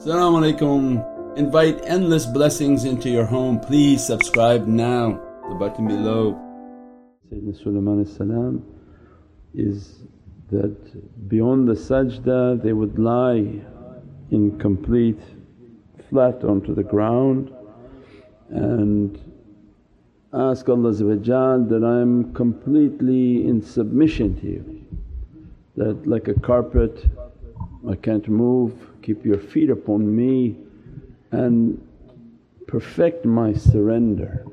Assalamu alaikum. Invite endless blessings into your home. Please subscribe now, the button below. Sayyidina Sulaiman salam is that beyond the sajda they would lie in complete flat onto the ground and ask Allah that I'm completely in submission to you, that like a carpet I can't move, keep your feet upon me and perfect my surrender.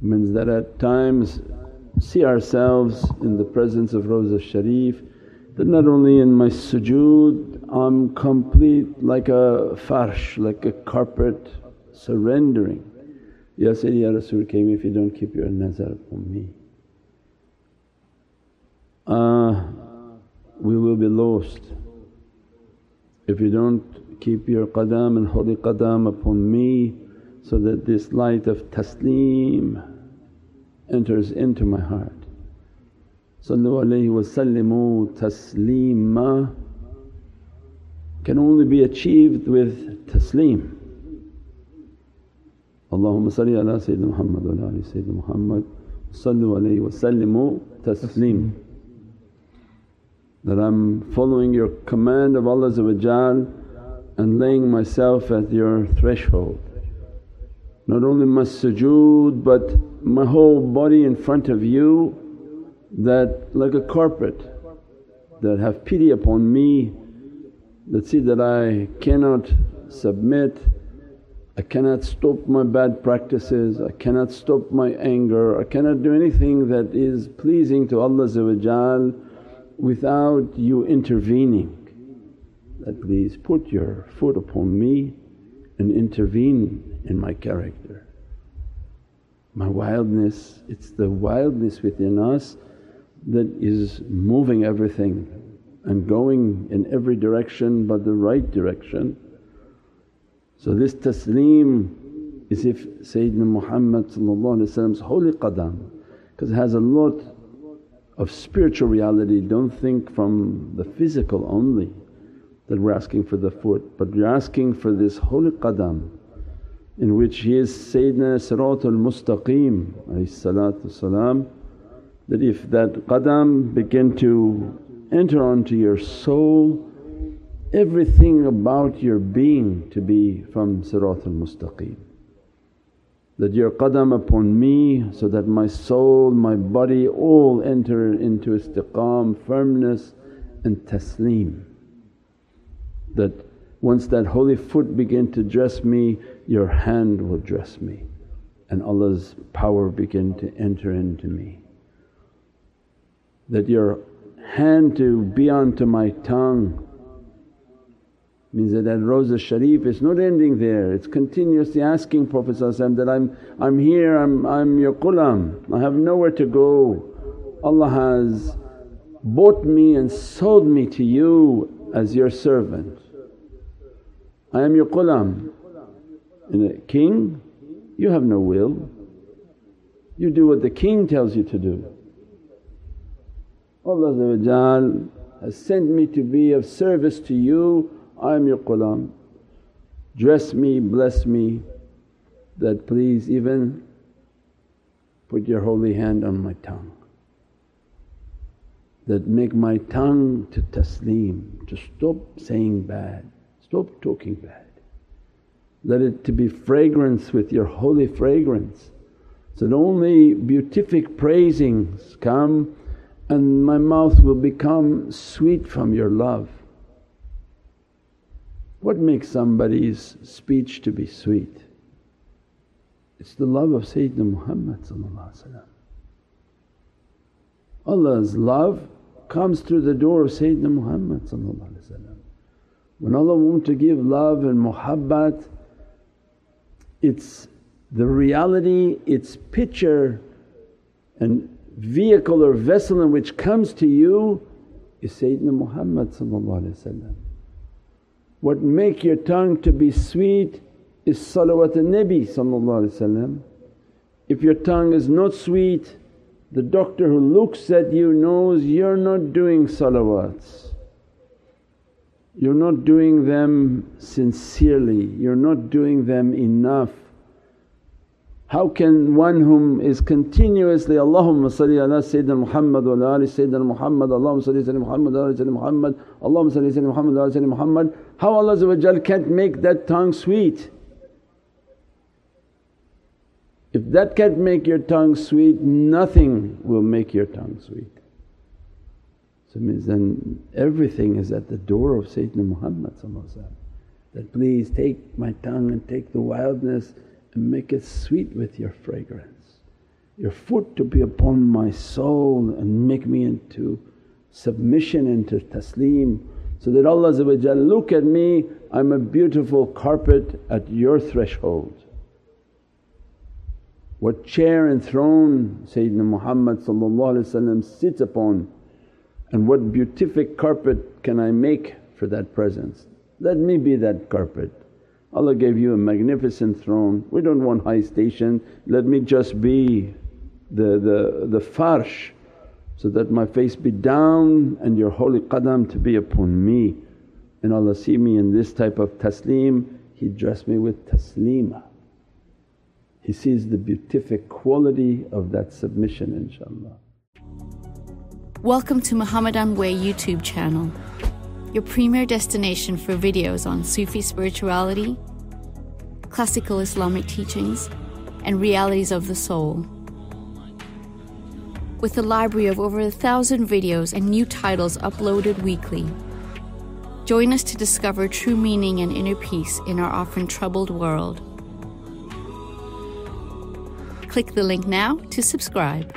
Means that at times see ourselves in the presence of Rawza Sharif that not only in my sujood I'm complete like a farsh, like a carpet surrendering. Ya Sayyidi Ya Rasul came if you don't keep your nazar upon me. Uh, we will be lost if you don't keep your qadam and holy qadam upon me so that this light of taslim enters into my heart. Sallu alayhi wa sallimu tasleema can only be achieved with taslim. Allahumma salli ala Sayyidina Muhammad wa ala Sayyidina Muhammad sallu alayhi wa sallimu taslim. That I'm following your command of Allah and laying myself at your threshold. Not only my sujood but my whole body in front of you that like a carpet that have pity upon me that see that I cannot submit, I cannot stop my bad practices, I cannot stop my anger, I cannot do anything that is pleasing to Allah without you intervening. That please put your foot upon me and intervene in my character. My wildness, it's the wildness within us that is moving everything and going in every direction but the right direction. So this taslim is if Sayyidina Muhammad's holy qadam because it has a lot of spiritual reality. Don't think from the physical only that we're asking for the foot but we're asking for this holy qadam in which he is Sayyidina Siratul Mustaqim salam that if that qadam begin to enter onto your soul everything about your being to be from Siratul Mustaqim. That your qadam upon me so that my soul, my body all enter into istiqam, firmness and taslim. That once that holy foot begin to dress me, your hand will dress me and Allah's power begin to enter into me that your hand to be onto my tongue means that that Rawza Sharif is not ending there, it's continuously asking Prophet that, I'm, I'm here, I'm, I'm your qulam, I have nowhere to go. Allah has bought me and sold me to you as your servant. I am your qulam. And a king, you have no will, you do what the king tells you to do. Allah has sent me to be of service to you, I am your qulam. Dress me, bless me that please even put your holy hand on my tongue. That make my tongue to taslim, to stop saying bad, stop talking bad. Let it to be fragrance with your holy fragrance so that only beatific praisings come and my mouth will become sweet from your love. What makes somebody's speech to be sweet? It's the love of Sayyidina Muhammad Allah's love comes through the door of Sayyidina Muhammad When Allah wants to give love and muhabbat it's the reality, its picture and vehicle or vessel in which comes to you is Sayyidina Muhammad What make your tongue to be sweet is salawat al-Nabi If your tongue is not sweet the doctor who looks at you knows you're not doing salawats. You're not doing them sincerely, you're not doing them enough. How can one whom is continuously, Allahumma salli ala Sayyidina Muhammad wa ali Sayyidina Muhammad, Allahumma salli Sayyidina Muhammad wa ali Sayyidina Muhammad, Allahumma salli Sayyidina Muhammad wa ali Sayyidina Muhammad, how Allah can't make that tongue sweet? If that can't make your tongue sweet, nothing will make your tongue sweet. So means then everything is at the door of Sayyidina Muhammad that, please take my tongue and take the wildness and make it sweet with your fragrance. Your foot to be upon my soul and make me into submission into taslim so that Allah look at me, I'm a beautiful carpet at your threshold. What chair and throne Sayyidina Muhammad sits upon and what beatific carpet can I make for that presence. Let me be that carpet. Allah gave you a magnificent throne, we don't want high station, let me just be the, the, the farsh so that my face be down and your holy qadam to be upon me. And Allah see me in this type of taslim, He dress me with taslimah. He sees the beatific quality of that submission inshaAllah. Welcome to Muhammadan Way YouTube channel, your premier destination for videos on Sufi spirituality, classical Islamic teachings, and realities of the soul. With a library of over a thousand videos and new titles uploaded weekly. Join us to discover true meaning and inner peace in our often troubled world. Click the link now to subscribe.